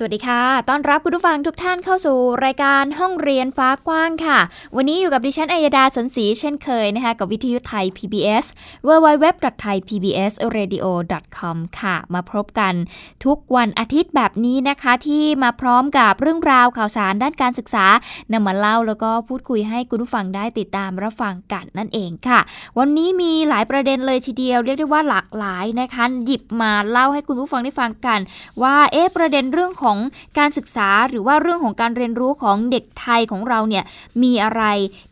สวัสดีค่ะ ต้อนรับคุณผู้ฟังทุกท่านเข้าสู่รายการห้องเรียนฟ้ากว้างค่ะ วันนี้อยู่กับดิฉันอัยดาสนศรีเช่นเคยนะคะกับวิทยุไทย PBS www.thaipbsradio.com ค่ะ มาพบกันทุกวันอาทิตย์แบบนี้นะคะ ที่มาพร้อมกับเรื่องราวข่าวสารด้านการศึกษานำมาเล่าแล้วก็พูดคุยให้คุณผู้ฟังได้ติดตามรับฟังกันนั่นเองค่ะ วันนี้มีหลายประเด็นเลยทีเดียวเรียกได้ว่าหลากหลายนะคะหยิบมาเล่าให้คุณผู้ฟังได้ฟังกัน ว่าเอ๊ะประเด็นเรื่องของของการศึกษาหรือว่าเรื่องของการเรียนรู้ของเด็กไทยของเราเนี่ยมีอะไร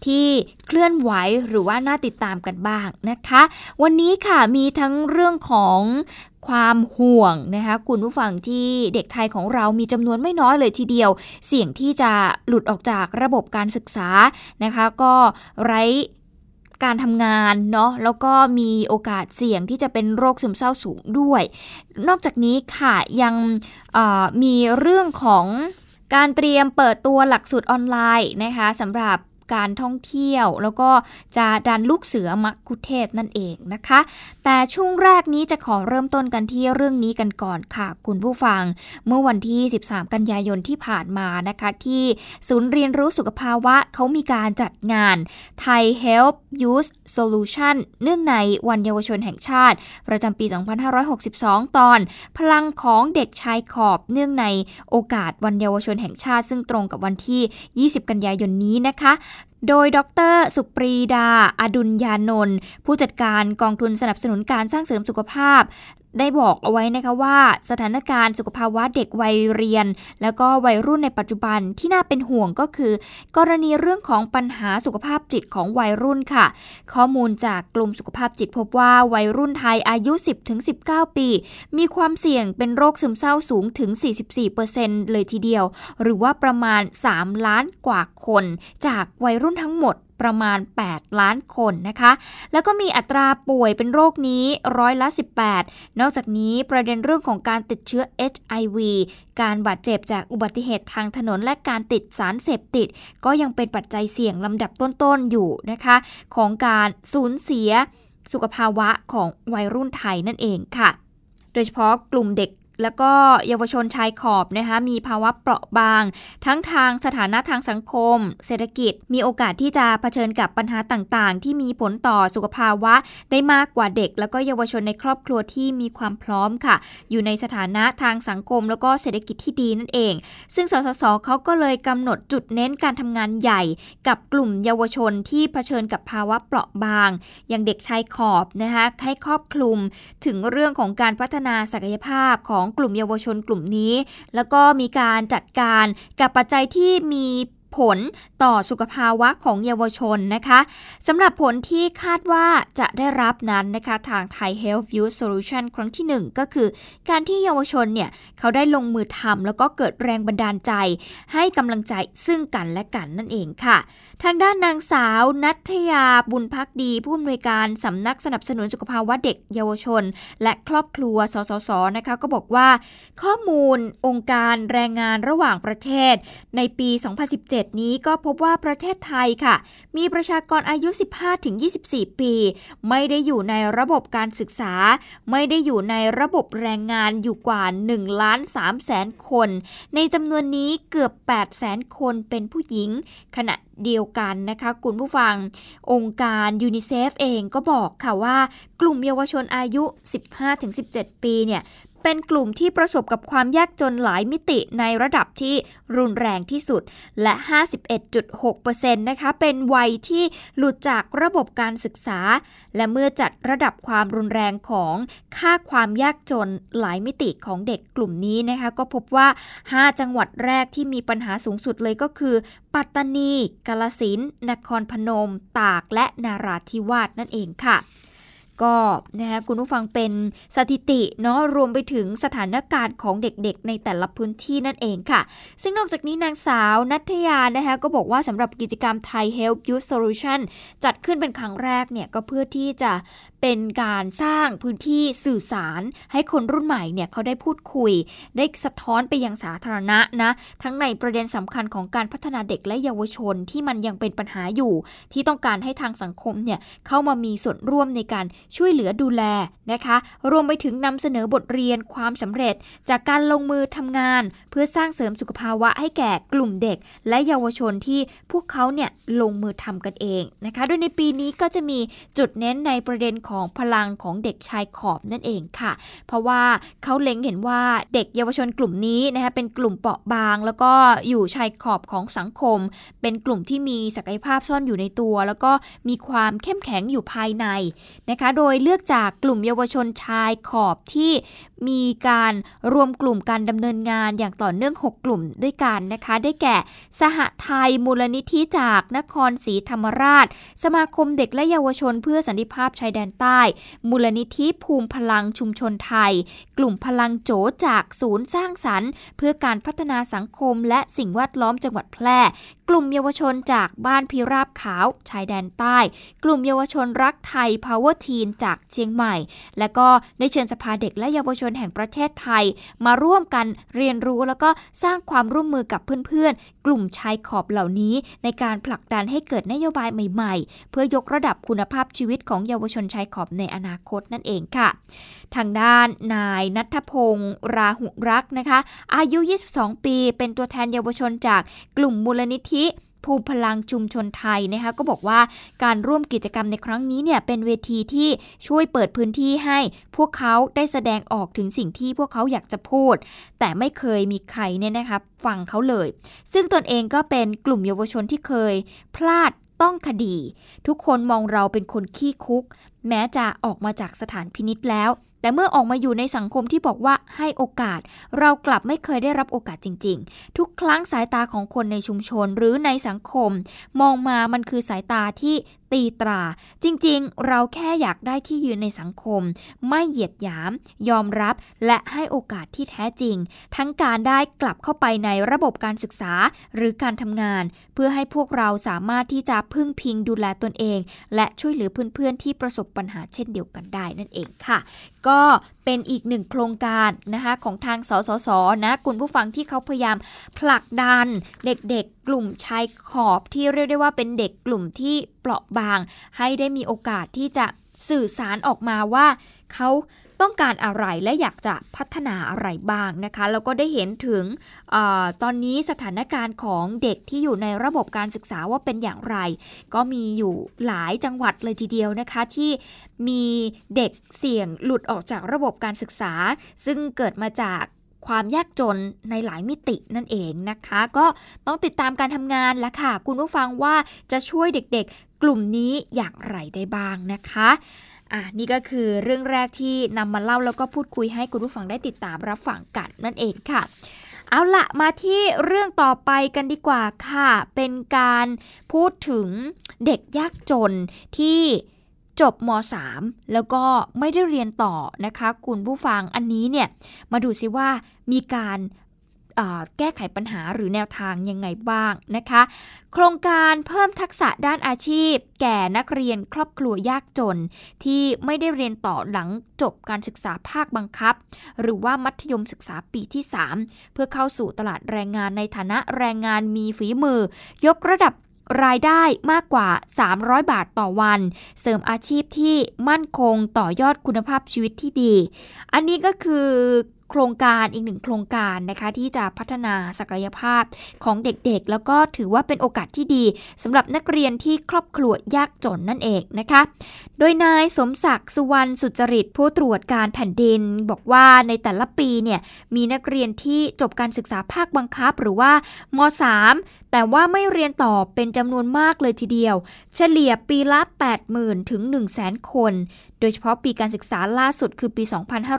ที่เคลื่อนไหวหรือว่าน่าติดตามกันบ้างนะคะ วันนี้ค่ะมีทั้งเรื่องของความห่วงนะคะคุณผู้ฟังที่เด็กไทยของเรามีจำนวนไม่น้อยเลยทีเดียว เสี่ยงที่จะหลุดออกจากระบบการศึกษานะคะ ก็ไร้ การทำงานเนาะแล้วก็มีโอกาสเสี่ยงที่จะเป็นโรคซึมเศร้าสูงด้วย นอกจากนี้ค่ะยังมีเรื่องของการเตรียมเปิดตัวหลักสูตรออนไลน์นะคะสำหรับการท่องเที่ยว แล้วก็จะดันลูกเสือมักคุเทพนั่นเองนะคะ แต่ช่วงแรกนี้จะขอเริ่มต้นกันที่เรื่องนี้กันก่อนค่ะคุณผู้ฟัง เมื่อวันที่ 13 กันยายนที่ผ่านมานะคะที่ศูนย์เรียนรู้สุขภาวะเขามีการจัดงาน Thai Health Youth Solution เนื่องในวันเยาวชนแห่งชาติ ประจำปี 2562 ตอน พลังของเด็กชายขอบเนื่องในโอกาสวันเยาวชนแห่งชาติ ซึ่งตรงกับวันที่ 20 กันยายนนี้นะคะโดยดร สุปรีดา อดุลยานนท์ผู้จัดการกองทุนสนับสนุนการสร้างเสริมสุขภาพ ได้บอกเอาไว้นะคะว่าสถานการณ์สุขภาวะเด็กวัยเรียน แล้วก็วัยรุ่นในปัจจุบันที่น่าเป็นห่วงก็คือ กรณีเรื่องของปัญหาสุขภาพจิตของวัยรุ่นค่ะ ข้อมูลจากกลุ่มสุขภาพจิตพบว่าวัยรุ่นไทยอายุ 10-19 ปี มีความเสี่ยงเป็นโรคซึมเศร้าสูงถึง 44%เลยทีเดียว หรือว่าประมาณ 3 ล้านกว่าคน จากวัยรุ่นทั้งหมด ประมาณ 8 ล้านคนนะคะ แล้วก็มีอัตราป่วยเป็นโรคนี้ร้อยละ 18 นอกจากนี้ประเด็นเรื่องของการติดเชื้อ HIV การบาดเจ็บจากอุบัติเหตุทางถนนและการติดสารเสพติด ก็ยังเป็นปัจจัยเสี่ยงลำดับต้นๆอยู่นะคะ ของการสูญเสียสุขภาวะของวัยรุ่นไทยนั่นเองค่ะ โดยเฉพาะกลุ่มเด็ก แล้วก็เยาวชนชายขอบนะคะมีภาวะเปราะบาง ทั้งทางสถานะทางสังคม เศรษฐกิจ มีโอกาสที่จะเผชิญกับปัญหาต่างๆ ที่มีผลต่อสุขภาวะได้มากกว่าเด็ก แล้วก็เยาวชนในครอบครัวที่มีความพร้อมค่ะ อยู่ในสถานะทางสังคม แล้วก็เศรษฐกิจที่ดีนั่นเอง ซึ่งสสสเขาก็เลยกำหนดจุดเน้นการทำงานใหญ่ กับกลุ่มเยาวชนที่เผชิญกับภาวะเปราะบาง อย่างเด็กชายขอบนะคะให้ครอบคลุมถึงเรื่องของการพัฒนาศักยภาพของกลุ่มเยาวชนกลุ่มนี้ แล้วก็มีการจัดการกับปัจจัยที่มีผลต่อสุขภาวะของเยาวชนนะคะสำหรับผลที่คาดว่าจะได้รับนั้นนะคะทาง Thai Health Youth Solution ครั้งที่ 1 ก็คือ การที่เยาวชนเนี่ยเขาได้ลงมือทำแล้วก็เกิดแรงบันดาลใจ ให้กำลังใจซึ่งกันและกันนั่นเองค่ะ ทางด้านนางสาวนัทยาบุญพักดี ผู้อำนวยการสำนักสนับสนุนสุขภาวะเด็กเยาวชน และครอบครัวสสสนะคะก็บอกว่า ข้อมูลองค์การแรงงานระหว่างประเทศ ในปี 2017 7นี้ก็พบว่าประเทศไทยค่ะ มีประชากรอายุ 15-24 ปี ไม่ได้อยู่ในระบบการศึกษา ไม่ได้อยู่ในระบบแรงงานอยู่กว่า1ล้าน3แสนคน ในจำนวนนี้เกือบ8แสนคนเป็นผู้หญิง ขณะเดียวกันนะคะคุณผู้ฟัง องค์การยูนิเซฟเองก็บอกค่ะว่า กลุ่มเยาวชนอายุ 15-17 ปีเนี่ย เป็นกลุ่มที่ประสบกับความยากจนหลายมิติในระดับที่รุนแรงที่สุด และ 51.6%นะคะเป็นวัยที่หลุดจากระบบการศึกษา และเมื่อจัดระดับความรุนแรงของค่าความยากจนหลายมิติของเด็กกลุ่มนี้นะคะก็พบว่า 5 จังหวัดแรกที่มีปัญหาสูงสุดเลยก็คือ ปัตตานี กาลสินนครพนม ตากและนาราธิวาสนั่นเองค่ะ ก็นะคะคุณผู้ฟังเป็นสถิติเนาะรวมไปถึงสถานการณ์ของเด็กๆ ในแต่ละพื้นที่นั่นเองค่ะ ซึ่งนอกจากนี้นางสาวนัทยานะคะก็บอกว่าสำหรับกิจกรรมไทย Help Youth Solution จัดขึ้นเป็นครั้งแรกเนี่ยก็เพื่อที่จะเป็นการสร้างพื้นที่สื่อสาร ให้คนรุ่นใหม่เนี่ยเขาได้พูดคุย ได้สะท้อนไปยังสาธารณะนะ ทั้งในประเด็นสำคัญของการพัฒนาเด็กและเยาวชนที่มันยังเป็นปัญหาอยู่ ที่ต้องการให้ทางสังคมเนี่ยเข้ามามีส่วนร่วมในการช่วยเหลือดูแลนะคะ รวมไปถึงนำเสนอบทเรียนความสำเร็จ จากการลงมือทำงาน เพื่อสร้างเสริมสุขภาวะให้แก่กลุ่มเด็ก และเยาวชนที่พวกเขาเนี่ยลงมือทำกันเองนะคะ โดยในปีนี้ก็จะมีจุดเน้นในประเด็นของพลังของเด็กชายขอบนั่นเองค่ะ เพราะว่าเขาเล็งเห็นว่าเด็กเยาวชนกลุ่มนี้นะคะเป็นกลุ่มเปราะบาง แล้วก็อยู่ชายขอบของสังคม เป็นกลุ่มที่มีศักยภาพซ่อนอยู่ในตัว แล้วก็มีความเข้มแข็งอยู่ภายในนะคะ โดยเลือกจากกลุ่มเยาวชนชายขอบที่มีการรวมกลุ่มการดำเนินงานอย่างต่อเนื่อง 6 กลุ่มด้วยกันนะคะ ได้แก่ สหไทยมูลนิธิจากนครศรีธรรมราช สมาคมเด็กและเยาวชนเพื่อสันติภาพชายแดนใต้ มูลนิธิภูมิพลังชุมชนไทย กลุ่มพลังโจจากศูนย์สร้างสรรค์ เพื่อการพัฒนาสังคมและสิ่งแวดล้อมจังหวัดแพร่ กลุ่มเยาวชนจากบ้านพิราบขาว ชายแดนใต้ กลุ่มเยาวชนรักไทย Power Teen จากเชียงใหม่ และก็ได้เชิญสภาเด็กและเยาวชนแห่งประเทศไทย มาร่วมกันเรียนรู้แล้วก็สร้างความร่วมมือกับเพื่อนๆ กลุ่มชายขอบเหล่านี้ ในการผลักดันให้เกิดนโยบายใหม่ ๆ เพื่อยกระดับคุณภาพชีวิตของเยาวชนชายขอบในอนาคตนั่นเองค่ะ ทางด้านนายนัทพงศ์ราหุรักนะคะ อายุ 22 ปี เป็นตัวแทนเยาวชนจากกลุ่มมูลนิธิภูมิพลังชุมชนไทยนะคะก็บอกว่าการร่วมกิจกรรมในครั้งนี้เนี่ยเป็นเวทีที่ช่วยเปิดพื้นที่ให้พวกเขาได้แสดงออกถึงสิ่งที่พวกเขาอยากจะพูด แต่ไม่เคยมีใครเนี่ยนะครับฟังเขาเลย ซึ่งตนเองก็เป็นกลุ่มเยาวชนที่เคย พลาดต้องคดี ทุกคนมองเราเป็นคนขี้คุก แม้จะออกมาจากสถานพินิษแล้ว แต่เมื่อออกมาอยู่ในสังคมที่บอกว่าให้โอกาส เรากลับไม่เคยได้รับโอกาสจริง ๆ ทุกครั้งสายตาของคนในชุมชนหรือในสังคม มองมามันคือสายตาที่ตีตรา จริงๆ เราแค่อยากได้ที่ยืนในสังคม ไม่เหยียดหยาม ยอมรับและให้โอกาสที่แท้จริง ทั้งการได้กลับเข้าไปในระบบการศึกษาหรือการทำงาน เพื่อให้พวกเราสามารถที่จะพึ่งพิงดูแลตนเอง และช่วยเหลือเพื่อนๆที่ประสบปัญหาเช่นเดียวกันได้นั่นเองค่ะ ก็เป็นอีกหนึ่งโครงการนะคะของทางสสสนะคุณผู้ฟังที่เขาพยายามผลักดันเด็กๆ กลุ่มชายขอบที่เรียกได้ว่าเป็นเด็กกลุ่มที่เปราะบาง ให้ได้มีโอกาสที่จะสื่อสารออกมาว่าเขา ต้องการอะไรและอยากจะพัฒนาอะไรบ้างนะคะแล้วก็ได้เห็นถึงอตอนนี้สถานการณ์ของเด็กที่อยู่ในระบบการศึกษาว่าเป็นอย่างไร ก็มีอยู่หลายจังหวัดเลยทีเดียวนะคะ ที่มีเด็กเสี่ยงหลุดออกจากระบบการศึกษา ซึ่งเกิดมาจากความยากจนในหลายมิตินั่นเองนะคะ ก็ต้องติดตามการทำงานและค่ะ คุณผู้ฟังว่าจะช่วยเด็กๆ กลุ่มนี้อย่างไรได้บ้างนะคะ อะนี่ก็คือเรื่องแรกที่นำมาเล่าแล้วก็พูดคุยให้คุณผู้ฟังได้ติดตามรับฟังกันนั่นเองค่ะ เอาละมาที่เรื่องต่อไปกันดีกว่าค่ะ เป็นการพูดถึงเด็กยากจนที่จบม .3 แล้วก็ไม่ได้เรียนต่อนะคะ คุณผู้ฟังอันนี้เนี่ย มาดูซิว่ามีการ แก้ไขปัญหาหรือแนวทางยังไงบ้างนะคะ โครงการเพิ่มทักษะด้านอาชีพ แก่นักเรียนครอบครัวยากจน ที่ไม่ได้เรียนต่อหลังจบการศึกษาภาคบังคับ หรือว่ามัธยมศึกษาปีที่ 3 เพื่อเข้าสู่ตลาดแรงงานในฐานะแรงงานมีฝีมือ ยกระดับรายได้มากกว่า 300 บาทต่อวัน เสริมอาชีพที่มั่นคงต่อยอดคุณภาพชีวิตที่ดี อันนี้ก็คือ โครงการอีกหนึ่งโครงการนะคะที่จะพัฒนาศักยภาพของเด็กๆ แล้วก็ถือว่าเป็นโอกาสที่ดีสำหรับนักเรียนที่ครอบครัวยากจนนั่นเองนะคะ โดยนายสมศักดิ์สุวรรณสุจริตผู้ตรวจการแผ่นดิน บอกว่าในแต่ละปีเนี่ยมีนักเรียนที่จบการศึกษาภาคบังคับ หรือว่าม 3 แต่ว่าไม่เรียนต่อเป็นจำนวนมากเลยทีเดียว เฉลี่ยปีละ 80,000 ถึง 100,000 คน โดยเฉพาะปีการศึกษาล่าสุดคือปี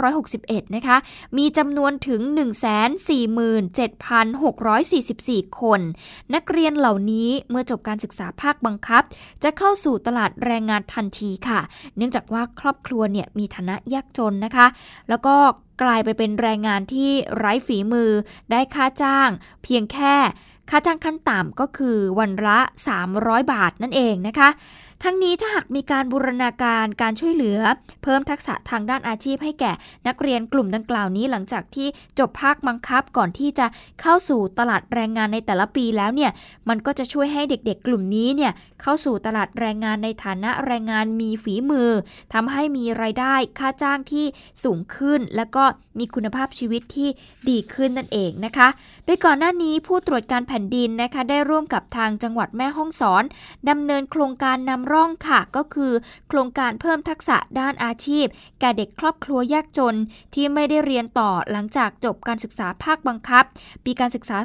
2561 นะคะ มีจำนวนถึง 147,644 คน นักเรียนเหล่านี้เมื่อจบการศึกษาภาคบังคับ จะเข้าสู่ตลาดแรงงานทันทีค่ะ เนื่องจากว่าครอบครัวเนี่ยมีฐานะยากจนนะคะ แล้วก็กลายไปเป็นแรงงานที่ไร้ฝีมือ ได้ค่าจ้าง เพียงแค่ค่าจ้างขั้นต่ำก็คือวันละ 300 บาทนั่นเองนะคะทั้งนี้ถ้าหากมีการบูรณาการการช่วยเหลือ เพิ่มทักษะทางด้านอาชีพให้แก่นักเรียนกลุ่มดังกล่าวนี้หลังจากที่จบภาคบังคับก่อนที่จะเข้าสู่ตลาดแรงงานในแต่ละปีแล้วเนี่ยมันก็จะช่วยให้เด็กๆ กลุ่มนี้เนี่ยเข้าสู่ตลาดแรงงานในฐานะแรงงานมีฝีมือทำให้มีรายได้ค่าจ้างที่สูงขึ้น และก็มีคุณภาพชีวิตที่ดีขึ้นนั่นเองนะคะโดยก่อนหน้านี้ผู้ตรวจการแผ่นดินนะคะได้ร่วมกับทางจังหวัดแม่ฮ่องสอนดำเนินโครงการนำร่องค่ะ ก็คือ โครงการเพิ่มทักษะด้านอาชีพ แก่เด็กครอบครัวยากจนที่ไม่ได้เรียนต่อหลังจากจบการศึกษาภาคบังคับ ปีการศึกษา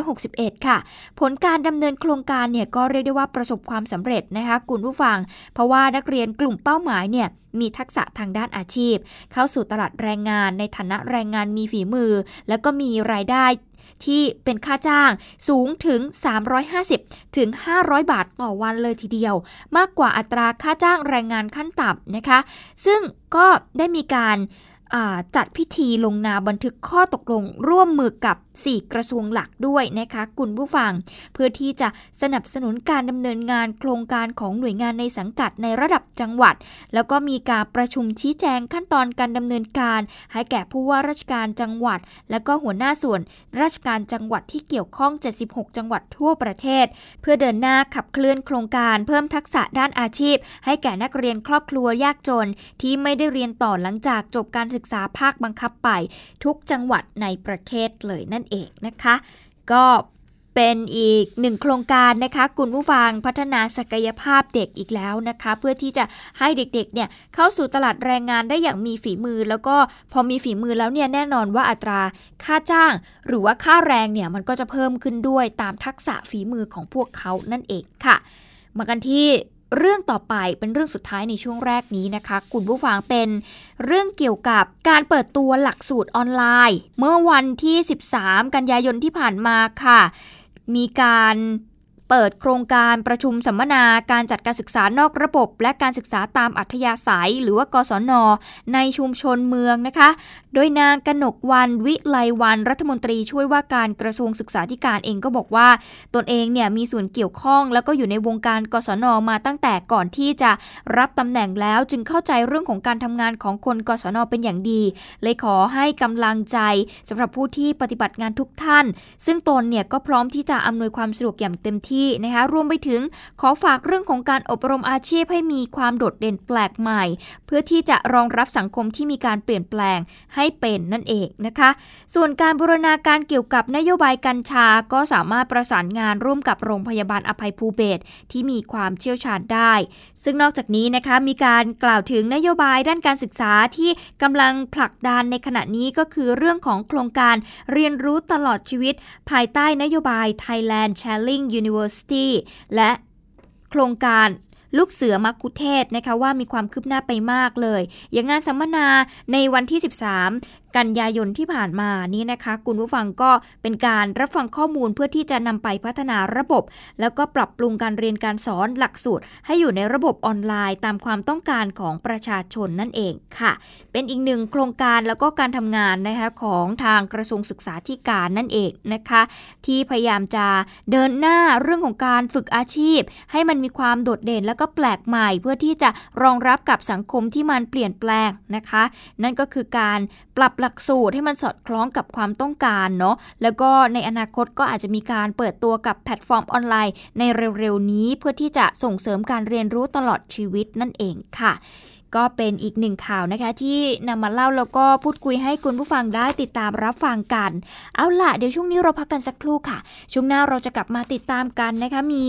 2561 ค่ะ ผลการดำเนินโครงการเนี่ยก็เรียกได้ว่าประสบความสำเร็จนะคะคุณผู้ฟัง เพราะว่านักเรียนกลุ่มเป้าหมายเนี่ยมีทักษะทางด้านอาชีพ เข้าสู่ตลาดแรงงานในฐานะแรงงานมีฝีมือ แล้วก็มีรายได้ ที่เป็นค่าจ้างสูงถึง 350 ถึง 500 บาทต่อวันเลยทีเดียว มากกว่าอัตราค่าจ้างแรงงานขั้นต่ำนะคะ ซึ่งก็ได้มีการจัดพิธีลงนามบันทึกข้อตกลงร่วมมือกับ 4 กระทรวงหลักด้วยนะคะคุณผู้ฟัง เพื่อที่จะสนับสนุนการดำเนินงานโครงการของหน่วยงานในสังกัดในระดับจังหวัด แล้วก็มีการประชุมชี้แจงขั้นตอนการดำเนินการ ให้แก่ผู้ว่าราชการจังหวัด และก็หัวหน้าส่วน ราชการจังหวัดที่เกี่ยวข้อง 76 จังหวัดทั่วประเทศ เพื่อเดินหน้าขับเคลื่อนโครงการเพิ่มทักษะด้านอาชีพ ให้แก่นักเรียนครอบครัวยากจน ที่ไม่ได้เรียนต่อหลังจากจบการศึกษาภาคบังคับไป ทุกจังหวัดในประเทศเลยนั่นเองนะคะ ก็เป็นอีกหนึ่งโครงการนะคะคุณผู้ฟังพัฒนาศักยภาพเด็กอีกแล้วนะคะ เพื่อที่จะให้เด็กๆเนี่ยเข้าสู่ตลาดแรงงานได้อย่างมีฝีมือ แล้วก็พอมีฝีมือแล้วเนี่ยแน่นอนว่าอัตราค่าจ้าง หรือว่าค่าแรงเนี่ยมันก็จะเพิ่มขึ้นด้วยตามทักษะฝีมือของพวกเขานั่นเองค่ะ มากันที่ เรื่องต่อไปเป็นเรื่องสุดท้ายในช่วงแรกนี้นะคะคุณผู้ฟังเป็นเรื่องเกี่ยวกับการเปิดตัวหลักสูตรออนไลน์ เมื่อวันที่ 13 กันยายนที่ผ่านมาค่ะ มีการ เปิดโครงการประชุมสัมมนาการจัดการศึกษานอกระบบ และการศึกษาตามอัธยาศัย หรือว่ากศน ในชุมชนเมืองนะคะ โดยนางกนกวันวิไลวัน รัฐมนตรีช่วยว่าการกระทรวงศึกษาธิการเองก็บอกว่า ตนเองเนี่ยมีส่วนเกี่ยวข้อง แล้วก็อยู่ในวงการกศนมาตั้งแต่ก่อนที่จะรับตำแหน่งแล้วจึงเข้าใจเรื่องของการทำงานของคนกศนเป็นอย่างดี เลยขอให้กำลังใจสำหรับผู้ที่ปฏิบัติงานทุกท่าน ซึ่งตนเนี่ยก็พร้อมที่จะอำนวยความสะดวกอย่างเต็มที่นะคะรวมไปถึงขอฝากเรื่องของการอบรมอาชีพให้มีความโดดเด่นแปลกใหม่ เพื่อที่จะรองรับสังคมที่มีการเปลี่ยนแปลงให้เป็นนั่นเองนะคะ ส่วนการบูรณาการเกี่ยวกับนโยบายกัญชาก็สามารถประสานงานร่วมกับโรงพยาบาลอภัยภูเบศที่มีความเชี่ยวชาญได้ ซึ่งนอกจากนี้นะคะมีการกล่าวถึงนโยบายด้านการศึกษาที่กำลังผลักดันในขณะนี้ก็คือเรื่องของโครงการเรียนรู้ตลอดชีวิต ภายใต้นโยบาย Thailand Sharing University และโครงการลูกเสือมักคุเทศนะคะว่ามีความคืบหน้าไปมากเลย อย่างงานสัมมนาในวันที่ 13 กันยายนที่ผ่านมานี้นะคะ คุณผู้ฟังก็เป็นการรับฟังข้อมูลเพื่อที่จะนำไปพัฒนาระบบ แล้วก็ปรับปรุงการเรียนการสอนหลักสูตร ให้อยู่ในระบบออนไลน์ตามความต้องการของประชาชนนั่นเองค่ะ เป็นอีกหนึ่งโครงการแล้วก็การทำงานนะคะของทางกระทรวงศึกษาธิการนั่นเองนะคะ ที่พยายามจะเดินหน้าเรื่องของการฝึกอาชีพ ให้มันมีความโดดเด่นแล้วก็แปลกใหม่ เพื่อที่จะรองรับกับสังคมที่มันเปลี่ยนแปลงนะคะ นั่นก็คือการปรับหลักสูตรให้มันสอดคล้องกับความต้องการเนาะแล้วก็ในอนาคตก็อาจจะมีการเปิดตัวกับแพลตฟอร์มออนไลน์ ในเร็วๆนี้เพื่อที่จะส่งเสริมการเรียนรู้ตลอดชีวิตนั่นเองค่ะ ก็เป็นอีกหนึ่งข่าวนะคะ ที่นำมาเล่าแล้วก็พูดคุยให้คุณผู้ฟังได้ติดตามรับฟังกัน เอาล่ะเดี๋ยวช่วงนี้เราพักกันสักครู่ค่ะ ช่วงหน้าเราจะกลับมาติดตามกันนะคะ มี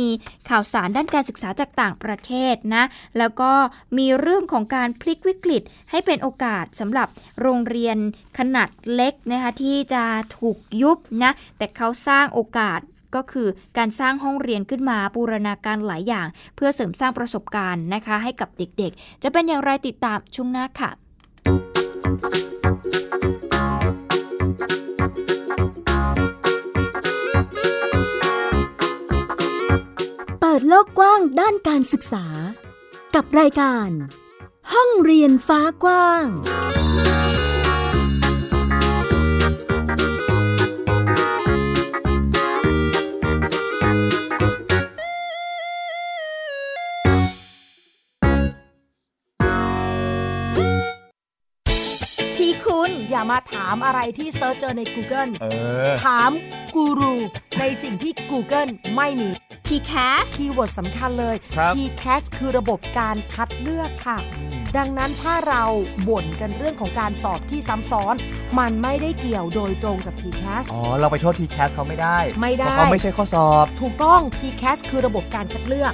ข่าวสารด้านการศึกษาจากต่างประเทศนะ แล้วก็มีเรื่องของการพลิกวิกฤต ให้เป็นโอกาสสำหรับโรงเรียนขนาดเล็กนะคะที่จะถูกยุบนะแต่เขาสร้างโอกาส ก็คือการสร้างห้องเรียนขึ้นมาบูรณาการหลายอย่าง เพื่อเสริมสร้างประสบการณ์นะคะ ให้กับเด็กๆ จะเป็นอย่างไรติดตามช่วงหน้าค่ะเปิดโลกกว้างด้านการศึกษา กับรายการ ห้องเรียนฟ้ากว้าง อย่ามาถามอะไรที่เซิร์ชเจอใน Google เออ ถามกูรู ในสิ่งที่ Google ไม่มี TCAS keyword สำคัญเลย ครับ TCAS คือระบบการคัดเลือกค่ะ ดังนั้นถ้าเราบ่นกันเรื่องของการสอบที่ซ้ำซ้อน มันไม่ได้เกี่ยวโดยตรงกับ TCAS อ๋อ เราไปโทษ TCAS เขาไม่ได้ไม่ได้ เพราะเขาไม่ใช่ข้อสอบ ถูกต้อง TCAS คือระบบการคัดเลือก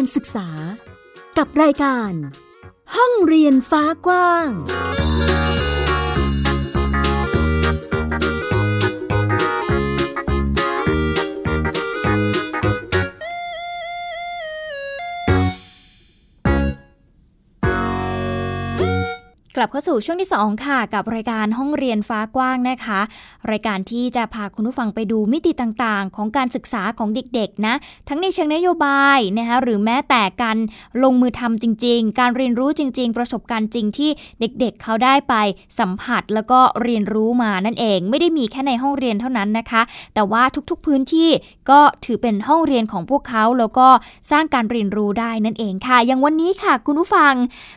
การศึกษา กับรายการ ห้องเรียนฟ้ากว้าง กลับเข้าสู่ช่วงที่ 2 ค่ะ กับรายการห้องเรียนฟ้ากว้างนะคะ รายการที่จะพาคุณผู้ฟังไปดูมิติต่างๆ ของการศึกษาของเด็กๆนะ ทั้งในเชิงนโยบายนะคะหรือแม้แต่การลงมือทำจริง ๆ การเรียนรู้จริง ๆ ประสบการณ์จริงที่เด็กๆเขาได้ไปสัมผัสแล้วก็เรียนรู้มานั่นเอง ไม่ได้มีแค่ในห้องเรียนเท่านั้นนะคะ แต่ว่าทุกๆพื้นที่ก็ถือเป็นห้องเรียนของพวกเขาแล้วก็สร้างการเรียนรู้ได้นั่นเองค่ะอย่างวันนี้ค่ะ คุณผู้ฟัง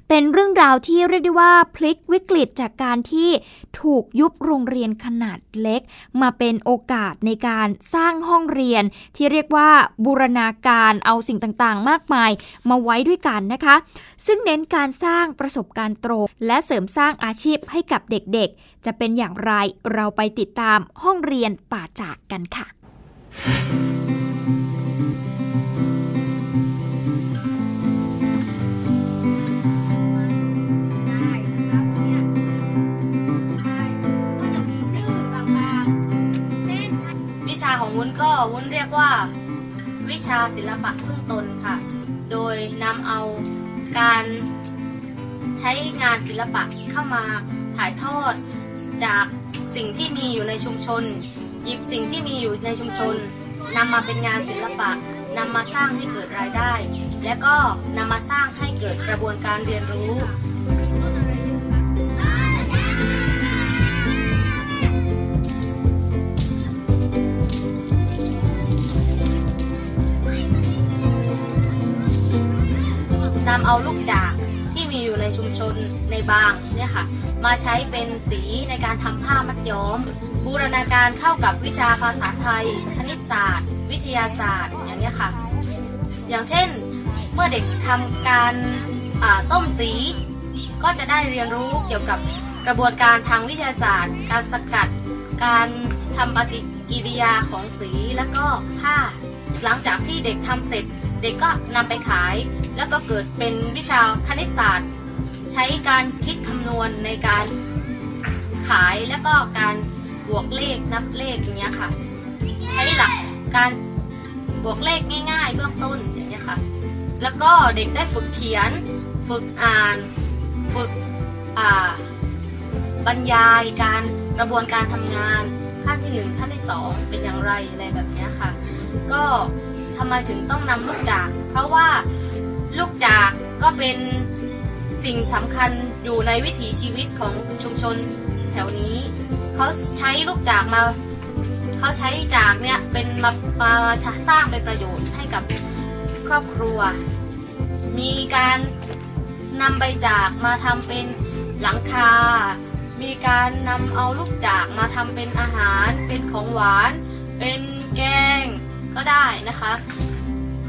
เป็นเรื่องราวที่เรียกได้ว่าพลิกวิกฤตจากการที่ถูกยุบโรงเรียนขนาดเล็ก มาเป็นโอกาสในการสร้างห้องเรียน ที่เรียกว่าบูรณาการเอาสิ่งต่างๆ มากมายมาไว้ด้วยกันนะคะ ซึ่งเน้นการสร้างประสบการณ์ตรง และเสริมสร้างอาชีพให้กับเด็กๆ จะเป็นอย่างไรเราไปติดตามห้องเรียนป่าจากกันค่ะ ก็วุ้นเรียกว่า วิชาศิลปะพึ่งตนค่ะ โดยนำเอาการใช้งานศิลปะเข้ามาถ่ายทอดจากสิ่งที่มีอยู่ในชุมชน หยิบสิ่งที่มีอยู่ในชุมชนนำมาเป็นงานศิลปะนำมาสร้างให้เกิดรายได้ และก็นำมาสร้างให้เกิดกระบวนการเรียนรู้ำเอาลูกจากที่มีอยู่ในชุมชนในบางเนี่ยค่ะ มาใช้เป็นสีในการทำผ้ามัดย้อม บูรณาการเข้ากับวิชาภาษาไทย คณิตศาสตร์ วิทยาศาสตร์อย่างนี้ยค่ะ อย่างเช่นเมื่อเด็กทำการต้มสี ก็จะได้เรียนรู้เกี่ยวกับกระบวนการทางวิทยาศาสตร์ การสกัด การทำปฏิกิริยาของสีแล้วก็ผ้า หลังจากที่เด็กทำเสร็จ เด็กก็นำไปขาย แล้วก็เกิดเป็นวิชาคณิตศาสตร์ ใช้การคิดคำนวณในการขายแล้วก็การบวกเลขนับเลขอย่างเงี้ยค่ะ ใช้หลักการบวกเลขง่ายๆเบื้องต้นอย่างเงี้ยค่ะ แล้วก็เด็กได้ฝึกเขียน ฝึกอ่าน ฝึกอ่าบรรยายการกระบวนการทำงานขั้นที่หนึ่งขั้นที่สองเป็นอย่างไรอะไรแบบเนี้ยค่ะ ก็ทำไมถึงต้องนำลูกจาก เพราะว่า ลูกจากก็เป็นสิ่งสำคัญอยู่ในวิถีชีวิตของชุมชนแถวนี้ เขาใช้ลูกจากมา เขาใช้จากเนี่ยเป็นมามาสร้างเป็นประโยชน์ให้กับครอบครัว มีการนำใบจากมาทำเป็นหลังคา มีการนำเอาลูกจากมาทำเป็นอาหาร เป็นของหวาน เป็นแกงก็ได้นะคะ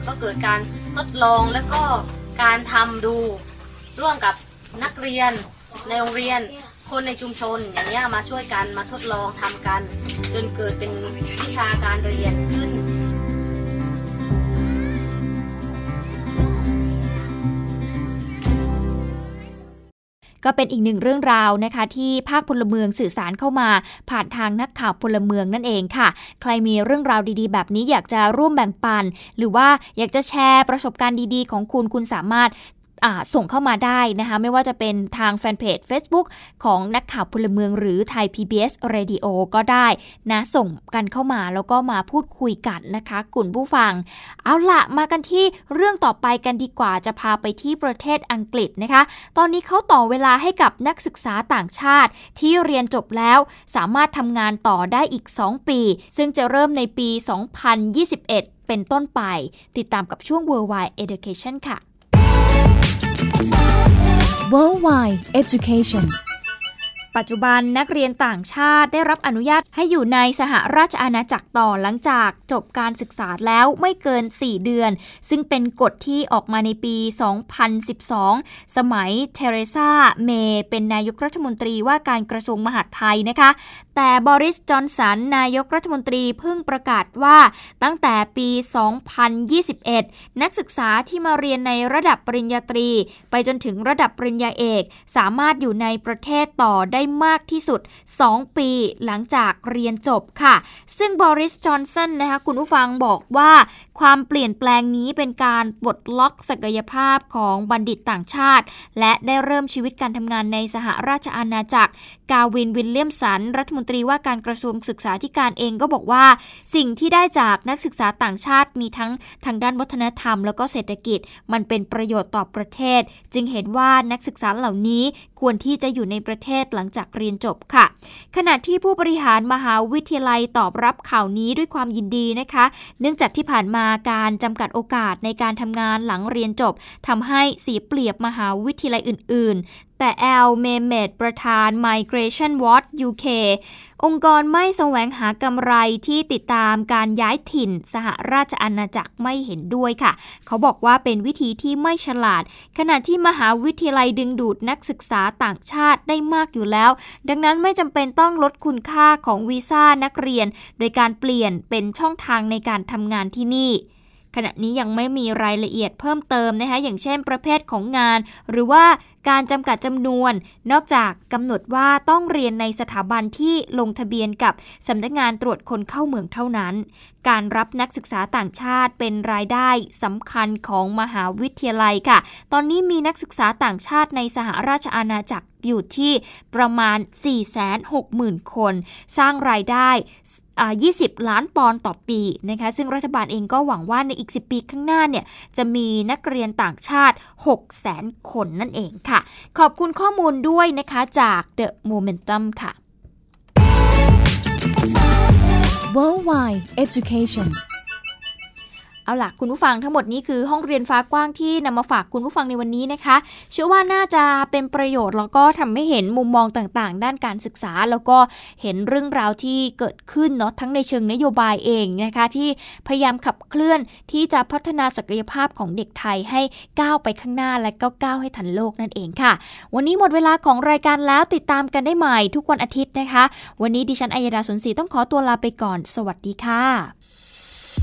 ก็เกิดการ ทดลองแล้วก็การทำดูร่วมกับนักเรียนในโรงเรียนคนในชุมชนอย่างเงี้ยมาช่วยกันมาทดลองทำกัน จนเกิดเป็นวิชาการเรียนขึ้น ก็เป็นอีกหนึ่งเรื่องราวนะคะ ที่ภาคพลเมืองสื่อสารเข้ามา ผ่านทางนักข่าวพลเมืองนั่นเองค่ะ ใครมีเรื่องราวดีๆ แบบนี้อยากจะร่วมแบ่งปัน หรือว่าอยากจะแชร์ประสบการณ์ดีๆ ของคุณคุณสามารถ ส่งเข้ามาได้นะคะไม่ว่าจะเป็นทางแฟนเพจ Facebook ของนักข่าวพลเมืองหรือไทย PBS Radio ก็ได้นะส่งกันเข้ามาแล้วก็มาพูดคุยกันนะคะกลุ่นผู้ฟัง เอาละมากันที่เรื่องต่อไปกันดีกว่าจะพาไปที่ประเทศอังกฤษนะคะ ตอนนี้เขาต่อเวลาให้กับนักศึกษาต่างชาติ ที่เรียนจบแล้วสามารถทำงานต่อได้อีก 2 ปี ซึ่งจะเริ่มในปี 2021 เป็นต้นไป ติดตามกับช่วง Worldwide Education ค่ะ Worldwide Education ปัจจุบันนักเรียนต่างชาติได้รับอนุญาตให้อยู่ในสหราชอาณาจักรต่อหลังจากจบการศึกษาแล้วไม่เกิน 4 เดือน ซึ่งเป็นกฎที่ออกมาในปี 2012 สมัยเทเรซาเมย์เป็นนายกรัฐมนตรีว่าการกระทรวงมหาดไทยนะคะ แต่บริสจอนสันนายกรัฐมนตรีเพิ่งประกาศว่าตั้งแต่ปี 2021 นักศึกษาที่มาเรียนในระดับปริญญาตรี ไปจนถึงระดับปริญญาเอก สามารถอยู่ในประเทศต่อได้มากที่สุด 2 ปีหลังจากเรียนจบค่ะ ซึ่งบริสจอนสันนะคะคุณผู้ฟังบอกว่าความเปลี่ยนแปลงนี้เป็นการปลดล็อกศักยภาพของบัณฑิตต่างชาติ และได้เริ่มชีวิตการทำงานในสหราชอาณาจักร กาวินวิลเลียมสัน รัฐมนตรีว่าการกระทรวงศึกษาธิการเองก็บอกว่า สิ่งที่ได้จากนักศึกษาต่างชาติมีทั้งทางด้านวัฒนธรรม แล้วก็เศรษฐกิจ มันเป็นประโยชน์ต่อประเทศ จึงเห็นว่านักศึกษาเหล่านี้ควรที่จะอยู่ในประเทศหลังจากเรียนจบค่ะ ขณะที่ผู้บริหารมหาวิทยาลัยตอบรับข่าวนี้ด้วยความยินดีนะคะ เนื่องจากที่ผ่านมาการจำกัดโอกาสในการทำงานหลังเรียนจบทำให้เสียเปรียบมหาวิทยาลัยอื่น ๆ แต่ Alp Mehmet ประธาน Migration Watch UK องค์กรไม่แสวงหากำไรที่ติดตามการย้ายถิ่น สหราชอาณาจักรไม่เห็นด้วยค่ะ เขาบอกว่าเป็นวิธีที่ไม่ฉลาด ขณะที่มหาวิทยาลัยดึงดูดนักศึกษาต่างชาติได้มากอยู่แล้ว ดังนั้นไม่จำเป็นต้องลดคุณค่าของวีซ่านักเรียน โดยการเปลี่ยนเป็นช่องทางในการทำงานที่นี่ ขณะนี้ยังไม่มีรายละเอียดเพิ่มเติมนะคะอย่างเช่นประเภทของงาน หรือว่าการจำกัดจำนวน นอกจากกำหนดว่าต้องเรียนในสถาบันที่ลงทะเบียนกับสำนักงานตรวจคนเข้าเมืองเท่านั้น การรับนักศึกษาต่างชาติเป็นรายได้สำคัญของมหาวิทยาลัยค่ะ ตอนนี้มีนักศึกษาต่างชาติในสหราชอาณาจักรอยู่ที่ประมาณ 460,000 คน สร้างรายได้ 20 ล้านปอนด์ต่อปีนะคะซึ่งรัฐบาลเองก็หวังว่าในอีก 10 ปีข้างหน้าเนี่ยจะมีนักเรียนต่างชาติ 600,000 คนนั่นเองค่ะ ขอบคุณข้อมูลด้วยนะคะจาก The Momentum ค่ะ Worldwide Education เอาล่ะคุณผู้ฟังทั้งหมดนี้คือห้องเรียนฟ้ากว้างที่นำมาฝากคุณผู้ฟังในวันนี้นะคะ เชื่อว่าน่าจะเป็นประโยชน์แล้วก็ทำให้เห็นมุมมองต่างๆ ด้านการศึกษา แล้วก็เห็นเรื่องราวที่เกิดขึ้นเนาะทั้งในเชิงนโยบายเองนะคะ ที่พยายามขับเคลื่อนที่จะพัฒนาศักยภาพของเด็กไทยให้ก้าวไปข้างหน้าและก็ก้าวให้ทันโลกนั่นเองค่ะ วันนี้หมดเวลาของรายการแล้วติดตามกันได้ใหม่ทุกวันอาทิตย์นะคะ วันนี้ดิฉันอัยดาสนศรีต้องขอตัวลาไปก่อน สวัสดีค่ะ